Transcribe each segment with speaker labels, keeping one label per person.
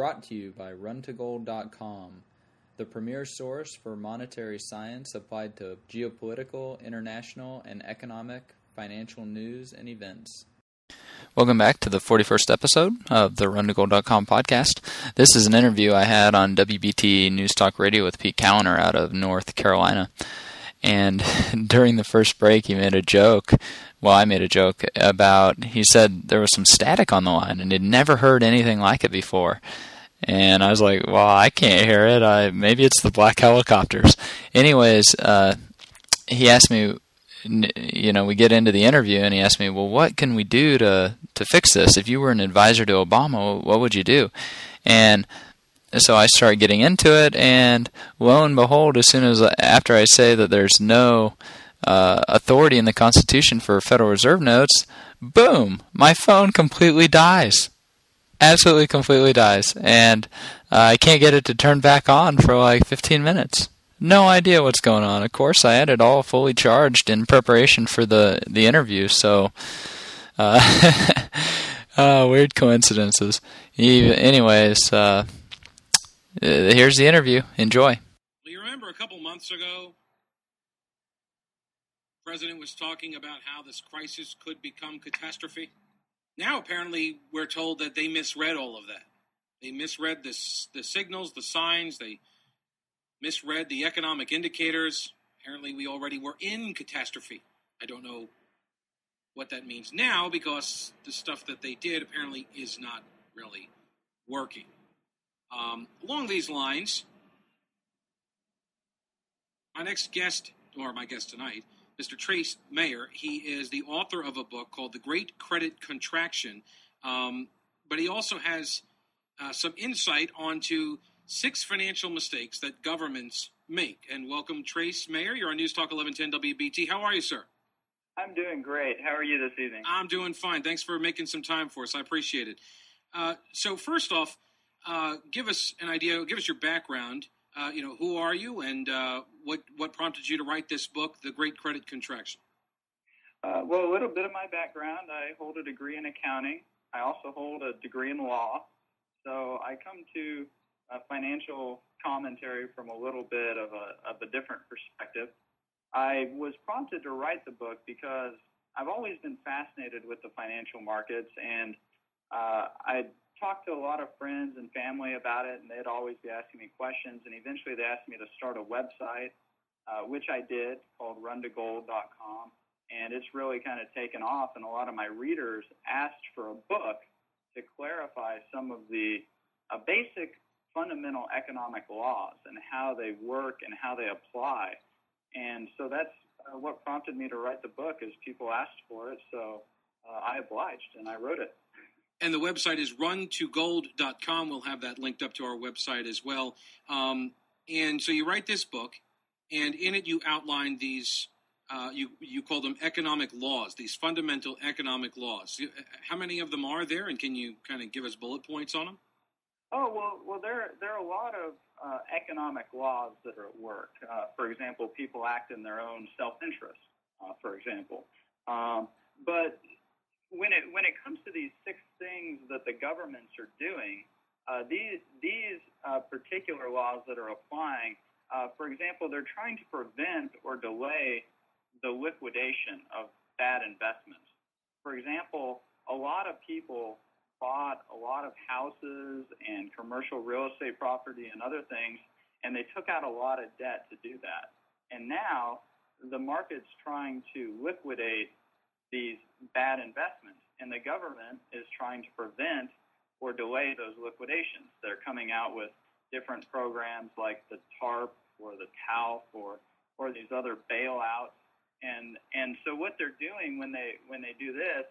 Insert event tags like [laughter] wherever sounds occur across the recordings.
Speaker 1: Brought to you by runtogold.com, the premier source for monetary science applied to geopolitical, international, and economic, financial news and events.
Speaker 2: Welcome back to the 41st episode of the RunToGold.com podcast. This is an interview I had on WBT News Talk Radio with Pete Kaliner out of North Carolina. And [laughs] during the first break, he made a joke. Well, I made a joke about, he said there was some static on the line and he'd never heard anything like it before. And I was like, well, I can't hear it. I, maybe it's the black helicopters. Anyways, uh, he asked me, you know, we get into the interview and he asked me, well, what can we do to, to fix this? If you were an advisor to Obama, what would you do? And so I start getting into it, and lo and behold, as soon as after I say that there's no uh, authority in the Constitution for Federal Reserve notes, boom, my phone completely dies. Absolutely, completely dies, and uh, I can't get it to turn back on for like 15 minutes. No idea what's going on. Of course, I had it all fully charged in preparation for the the interview, so. Uh, [laughs] uh, weird coincidences. Anyways, uh, here's the interview. Enjoy.
Speaker 3: Well, you remember a couple months ago, the president was talking about how this crisis could become catastrophe. Now, apparently, we're told that they misread all of that. They misread this, the signals, the signs. They misread the economic indicators. Apparently, we already were in catastrophe. I don't know what that means now because the stuff that they did apparently is not really working. Um, along these lines, my next guest, or my guest tonight, Mr. Trace Mayer, he is the author of a book called The Great Credit Contraction, um, but he also has uh, some insight onto six financial mistakes that governments make. And welcome, Trace Mayer. You're on News Talk 1110 WBT. How are you, sir?
Speaker 4: I'm doing great. How are you this evening?
Speaker 3: I'm doing fine. Thanks for making some time for us. I appreciate it. Uh, so, first off, uh, give us an idea. Give us your background. Uh, you know, who are you, and uh, what what prompted you to write this book, The Great Credit Contraction?
Speaker 4: Uh, well, a little bit of my background. I hold a degree in accounting. I also hold a degree in law. So I come to financial commentary from a little bit of a of a different perspective. I was prompted to write the book because I've always been fascinated with the financial markets, and uh, I talked to a lot of friends and family about it, and they'd always be asking me questions. And eventually, they asked me to start a website, uh, which I did, called RunToGold.com. And it's really kind of taken off. And a lot of my readers asked for a book to clarify some of the uh, basic fundamental economic laws and how they work and how they apply. And so that's uh, what prompted me to write the book, is people asked for it. So uh, I obliged and I wrote it.
Speaker 3: And the website is runtogold.com. We'll have that linked up to our website as well. Um, and so you write this book, and in it you outline these. Uh, you you call them economic laws, these fundamental economic laws. How many of them are there, and can you kind of give us bullet points on them?
Speaker 4: Oh well, well there there are a lot of uh, economic laws that are at work. Uh, for example, people act in their own self-interest. Uh, for example, um, but when it when it comes to these six things that the governments are doing, uh, these these uh, particular laws that are applying, uh, for example, they're trying to prevent or delay the liquidation of bad investments. For example, a lot of people bought a lot of houses and commercial real estate property and other things, and they took out a lot of debt to do that. And now the market's trying to liquidate these bad investments. And the government is trying to prevent or delay those liquidations. They're coming out with different programs like the TARP or the TALF or, or these other bailouts. And, and so what they're doing when they, when they do this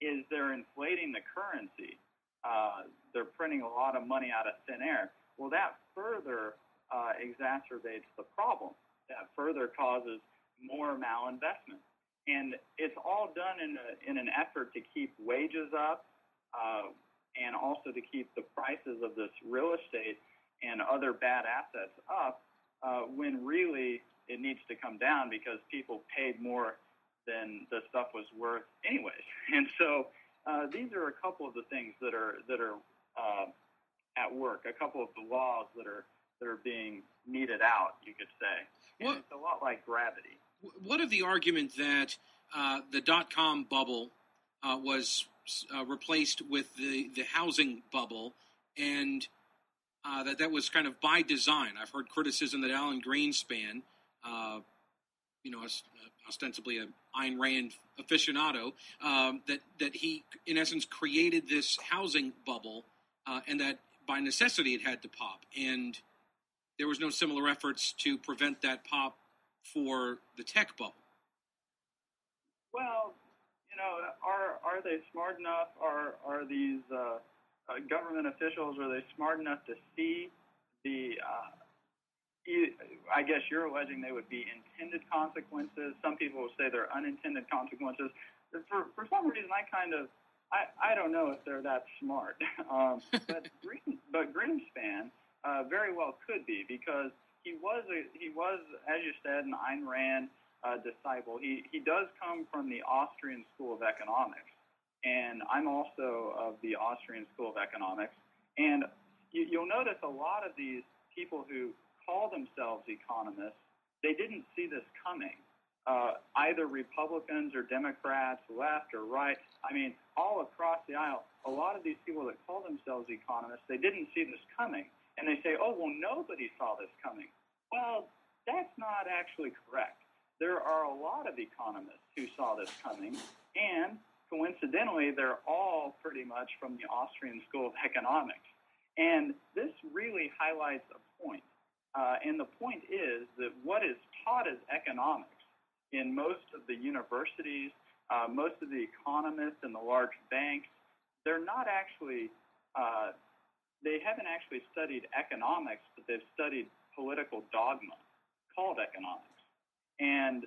Speaker 4: is they're inflating the currency. Uh, they're printing a lot of money out of thin air. Well, that further uh, exacerbates the problem. That further causes more malinvestment and it's all done in, a, in an effort to keep wages up uh, and also to keep the prices of this real estate and other bad assets up uh, when really it needs to come down because people paid more than the stuff was worth anyways. [laughs] And so uh, these are a couple of the things that are that are uh, at work. A couple of the laws that are that are being meted out, you could say. And it's a lot like gravity.
Speaker 3: What of the argument that uh, the dot com bubble uh, was uh, replaced with the, the housing bubble and uh, that that was kind of by design? I've heard criticism that Alan Greenspan, uh, you know, ostensibly an Ayn Rand aficionado, um, that, that he, in essence, created this housing bubble uh, and that by necessity it had to pop. And there was no similar efforts to prevent that pop for the tech bubble.
Speaker 4: Well, you know, are are they smart enough? Are are these uh, uh, government officials are they smart enough to see the? Uh, I guess you're alleging they would be intended consequences. Some people will say they're unintended consequences. For for some reason, I kind of I, I don't know if they're that smart. [laughs] um, but Green, but Greenspan uh, very well could be because he was a, he was as you said an Ayn Rand uh, disciple. He he does come from the Austrian School of Economics, and I'm also of the Austrian School of Economics. And you, you'll notice a lot of these people who call themselves economists, they didn't see this coming. Uh, either Republicans or Democrats, left or right. I mean, all across the aisle, a lot of these people that call themselves economists, they didn't see this coming. And they say, oh, well, nobody saw this coming. Well, that's not actually correct. There are a lot of economists who saw this coming, and coincidentally, they're all pretty much from the Austrian School of Economics. And this really highlights a point. Uh, and the point is that what is taught as economics in most of the universities, uh, most of the economists in the large banks, they're not actually, uh, they haven't actually studied economics, but they've studied political dogma called economics. And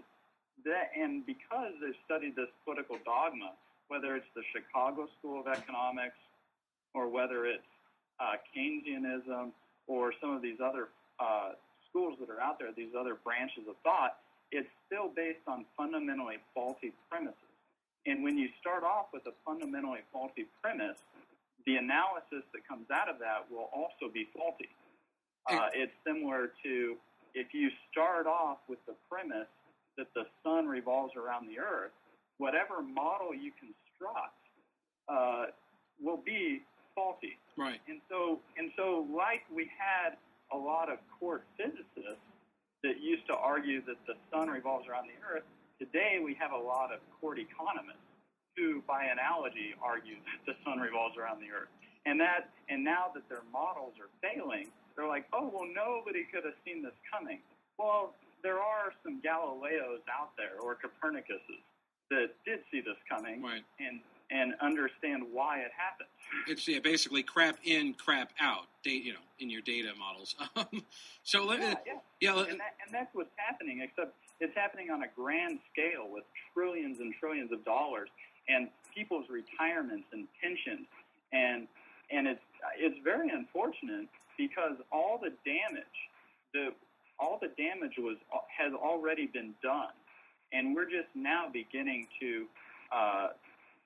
Speaker 4: that, and because they've studied this political dogma, whether it's the Chicago School of Economics or whether it's uh, Keynesianism or some of these other uh, schools that are out there, these other branches of thought, it's still based on fundamentally faulty premises. And when you start off with a fundamentally faulty premise, the analysis that comes out of that will also be faulty. Uh, it's similar to if you start off with the premise that the sun revolves around the earth, whatever model you construct uh, will be faulty.
Speaker 3: Right.
Speaker 4: And so, and so, like we had a lot of court physicists that used to argue that the sun revolves around the earth, today we have a lot of court economists who, by analogy, argue that the sun revolves around the earth. And that, and now that their models are failing, they're like, oh well, nobody could have seen this coming. Well, there are some Galileos out there or Copernicuses that did see this coming
Speaker 3: Right.
Speaker 4: and and understand why it happened.
Speaker 3: It's yeah, basically crap in, crap out. Date, you know, in your data models. [laughs] Um, so let
Speaker 4: Yeah,
Speaker 3: me,
Speaker 4: yeah.
Speaker 3: yeah, let-
Speaker 4: and, that, and that's what's happening. Except it's happening on a grand scale with trillions and trillions of dollars, and people's retirements and pensions, and and it's it's very unfortunate because all the damage, the all the damage was has already been done, and we're just now beginning to uh,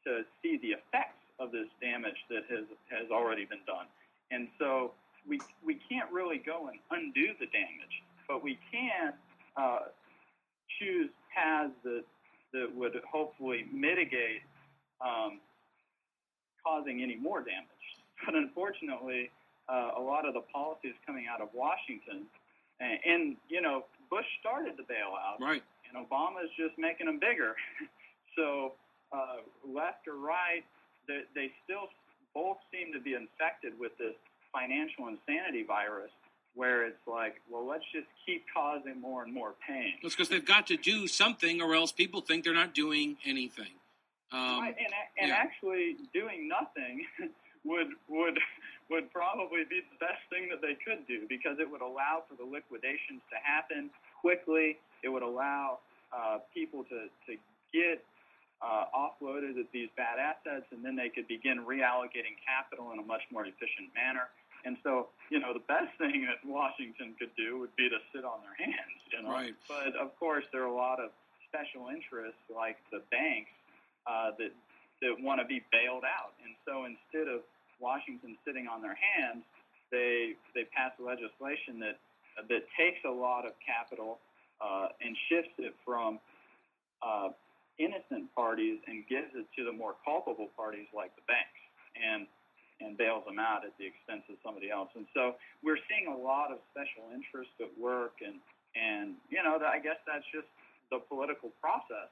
Speaker 4: to see the effects of this damage that has has already been done, and so we we can't really go and undo the damage, but we can uh, choose paths that that would hopefully mitigate um, causing any more damage. But unfortunately, uh, a lot of the policies coming out of Washington, and, and you know, Bush started the bailout,
Speaker 3: right.
Speaker 4: and Obama's just making them bigger. [laughs] so uh, left or right, they, they still both seem to be infected with this financial insanity virus, where it's like, well, let's just keep causing more and more pain.
Speaker 3: It's because they've got to do something, or else people think they're not doing anything. Um,
Speaker 4: right, and and
Speaker 3: yeah.
Speaker 4: actually doing nothing [laughs] would would would probably be the best thing that they could do because it would allow for the liquidations to happen quickly. It would allow uh, people to to get uh, offloaded of these bad assets, and then they could begin reallocating capital in a much more efficient manner. And so, you know, the best thing that Washington could do would be to sit on their hands, you know.
Speaker 3: Right.
Speaker 4: But of course, there are a lot of special interests like the banks uh, that that want to be bailed out. And so instead of Washington sitting on their hands, they they pass legislation that that takes a lot of capital uh, and shifts it from uh, innocent parties and gives it to the more culpable parties like the banks and and bails them out at the expense of somebody else. And so we're seeing a lot of special interest at work and and you know I guess that's just the political process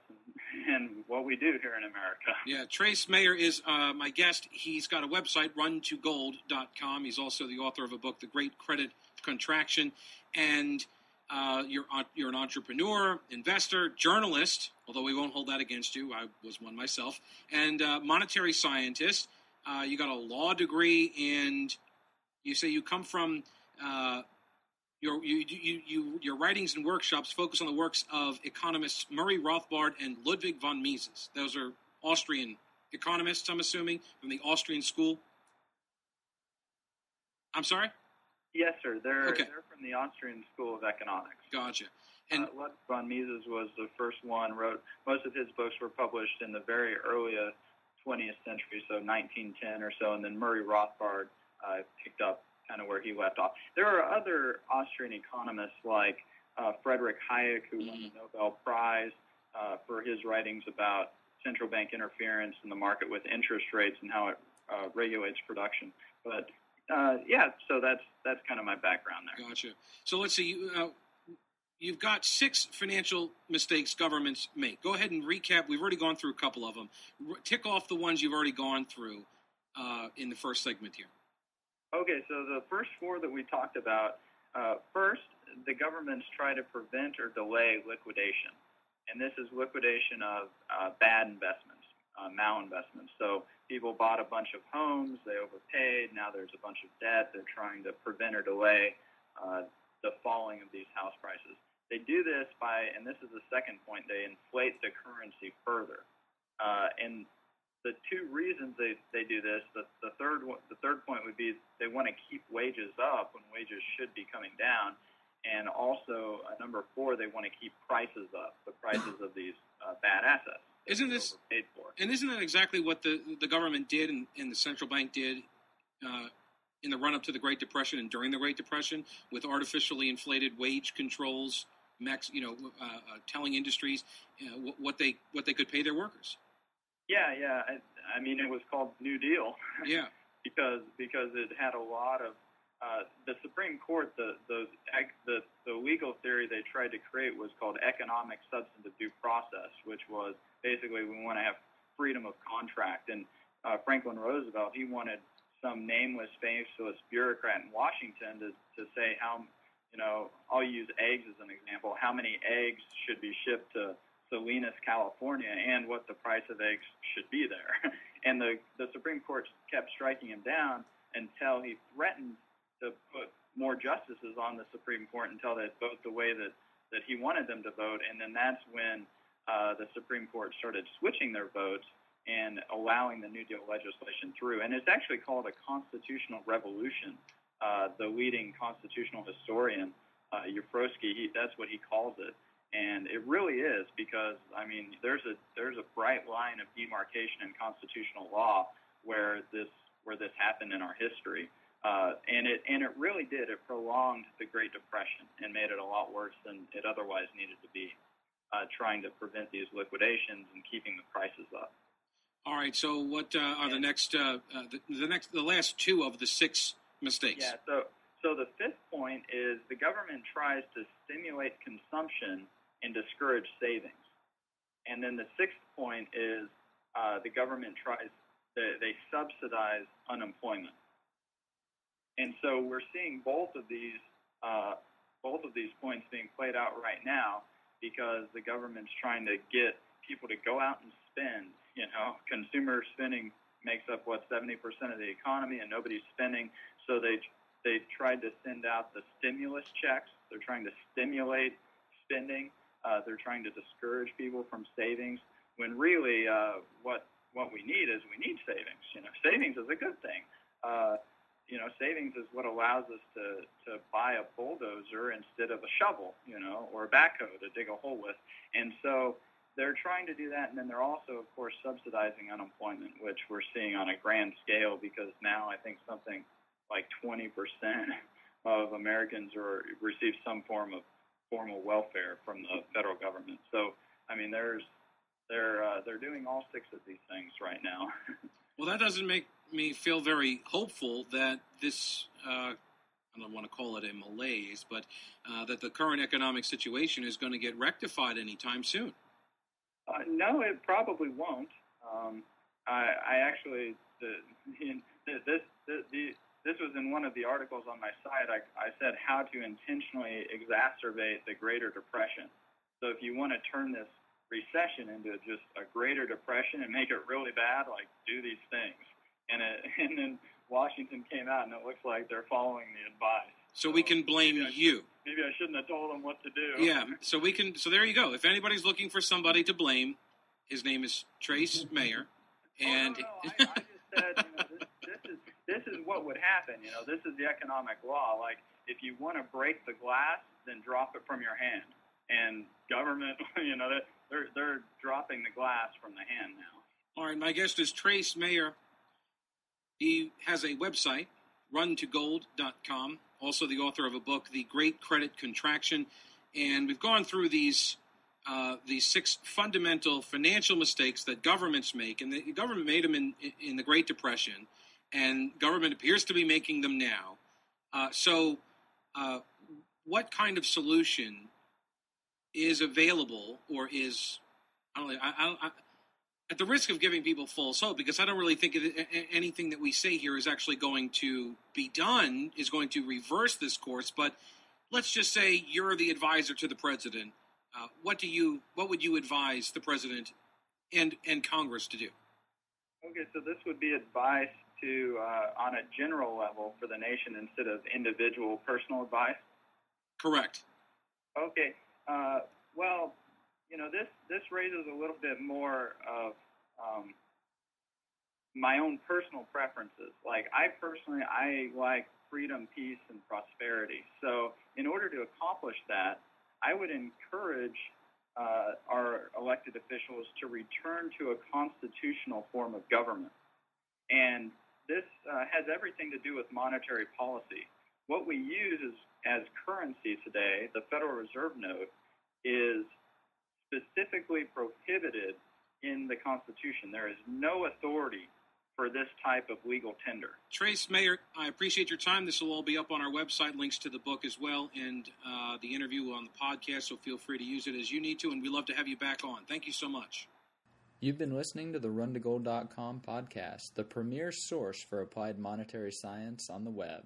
Speaker 4: and, what we do here in America.
Speaker 3: Yeah, Trace Mayer is uh, my guest. He's got a website, runtogold.com. He's also the author of a book, The Great Credit Contraction. And uh, you're, you're an entrepreneur, investor, journalist, although we won't hold that against you. I was one myself. And uh, monetary scientist. Uh, you got a law degree, and you say you come from uh, your, you, you, you, your writings and workshops focus on the works of economists Murray Rothbard and Ludwig von Mises. Those are Austrian economists, I'm assuming, from the Austrian school. I'm sorry?
Speaker 4: Yes, sir. They're, okay. they're from the Austrian School of Economics.
Speaker 3: Gotcha.
Speaker 4: And uh, Ludwig von Mises was the first one. Wrote most of his books were published in the very early 20th century, so 1910 or so. And then Murray Rothbard uh, picked up kind of where he left off. There are other Austrian economists like uh, Frederick Hayek, who won the mm-hmm. Nobel Prize uh, for his writings about central bank interference in the market with interest rates and how it uh, regulates production. But uh, yeah, so that's that's kind of my background there.
Speaker 3: Gotcha. So let's see. Uh, you've got six financial mistakes governments make. Go ahead and recap. We've already gone through a couple of them. R- tick off the ones you've already gone through uh, in the first segment here.
Speaker 4: Okay, so the first four that we talked about, uh, first, the governments try to prevent or delay liquidation. And this is liquidation of uh, bad investments, uh, malinvestments. So people bought a bunch of homes, they overpaid, now there's a bunch of debt. They're trying to prevent or delay uh, the falling of these house prices. They do this by, and this is the second point, they inflate the currency further. Uh, and the two reasons they, they do this, the, the third the third point would be they want to keep wages up when wages should be coming down, and also uh, number four they want to keep prices up, the prices of these uh, bad assets.
Speaker 3: Isn't this paid for? And isn't that exactly what the the government did and, and the central bank did? Uh, in the run up to the Great Depression and during the Great Depression, with artificially inflated wage controls, max, you know, uh, uh, telling industries uh, what they what they could pay their workers.
Speaker 4: Yeah, yeah. I, I mean, it was called New Deal.
Speaker 3: Yeah. [laughs]
Speaker 4: because because it had a lot of uh, the Supreme Court. The, the the the legal theory they tried to create was called economic substantive due process, which was basically we want to have freedom of contract. And uh, Franklin Roosevelt he wanted some nameless, faceless bureaucrat in Washington to to say how you know I'll use eggs as an example. How many eggs should be shipped to Salinas, California, and what the price of eggs should be there. [laughs] and the, the Supreme Court kept striking him down until he threatened to put more justices on the Supreme Court until they vote the way that, that he wanted them to vote. And then that's when uh, the Supreme Court started switching their votes and allowing the New Deal legislation through. And it's actually called a constitutional revolution. Uh, the leading constitutional historian, uh, he, that's what he calls it and it really is because I mean there's a there's a bright line of demarcation in constitutional law where this where this happened in our history, uh, and it and it really did. It prolonged the Great Depression and made it a lot worse than it otherwise needed to be, uh, trying to prevent these liquidations and keeping the prices up.
Speaker 3: All right. So what uh, are the next uh, uh, the, the next the last two of the six mistakes?
Speaker 4: Yeah. So so the fifth point is the government tries to stimulate consumption and discourage savings. And then the sixth point is uh, the government tries, they, they subsidize unemployment. And so we're seeing both of these, uh, both of these points being played out right now because the government's trying to get people to go out and spend. You know, consumer spending makes up what 70% of the economy, and nobody's spending. So they they tried to send out the stimulus checks. They're trying to stimulate spending, uh, they're trying to discourage people from savings when really uh, what what we need is we need savings. You know, [laughs] savings is a good thing. Uh, you know, savings is what allows us to to buy a bulldozer instead of a shovel, you know, or a backhoe to dig a hole with. And so they're trying to do that, and then they're also, of course, subsidizing unemployment, which we're seeing on a grand scale because now I think something like 20% [laughs] of Americans are receive some form of formal welfare from the federal government. So, I mean, there's they're uh, they're doing all six of these things right now. [laughs]
Speaker 3: well, that doesn't make me feel very hopeful that this. Uh, I don't want to call it a malaise, but uh, that the current economic situation is going to get rectified anytime soon.
Speaker 4: Uh, no, it probably won't. Um, I, I actually the, [laughs] this, this the, this was in one of the articles on my site. I, I said how to intentionally exacerbate the Greater Depression. So if you want to turn this recession into just a Greater Depression and make it really bad, like do these things. And it, [laughs] and then Washington came out, and it looks like they're following the advice.
Speaker 3: So, we can blame
Speaker 4: maybe
Speaker 3: you.
Speaker 4: Maybe I shouldn't have told them what to do.
Speaker 3: Yeah. So we can. So there you go. If anybody's looking for somebody to blame, his name is Trace Mayer, and.
Speaker 4: Oh, no, no. I, I just said, you know, this, [laughs] this is what would happen. You know, this is the economic law. Like, if you want to break the glass, then drop it from your hand. And government, [laughs] you know, they're they're dropping the glass from the hand now.
Speaker 3: All right, my guest is Trace Mayer. He has a website, runtogold.com. Also, the author of a book, The Great Credit Contraction. And we've gone through these uh, these six fundamental financial mistakes that governments make, and the government made them in in the Great Depression and government appears to be making them now. Uh, so, uh, what kind of solution is available, or is I don't know, I, I, I, at the risk of giving people false hope, because I don't really think it, anything that we say here is actually going to be done, is going to reverse this course. But let's just say you're the advisor to the president. Uh, what do you, what would you advise the president and and Congress to do?
Speaker 4: Okay, so this would be advice to uh, on a general level for the nation instead of individual personal advice?
Speaker 3: Correct.
Speaker 4: Okay. Uh, well, you know this this raises a little bit more of um, my own personal preferences. Like I personally, I like freedom, peace, and prosperity. So in order to accomplish that, I would encourage uh, our elected officials to return to a constitutional form of government. And this uh, has everything to do with monetary policy. What we use as, as currency today, the Federal Reserve note, is specifically prohibited in the Constitution. There is no authority for this type of legal tender.
Speaker 3: Trace Mayer, I appreciate your time. This will all be up on our website, links to the book as well, and uh, the interview on the podcast, so feel free to use it as you need to, and we love to have you back on. Thank you so much.
Speaker 1: You've been listening to the RunToGold.com podcast, the premier source for applied monetary science on the web.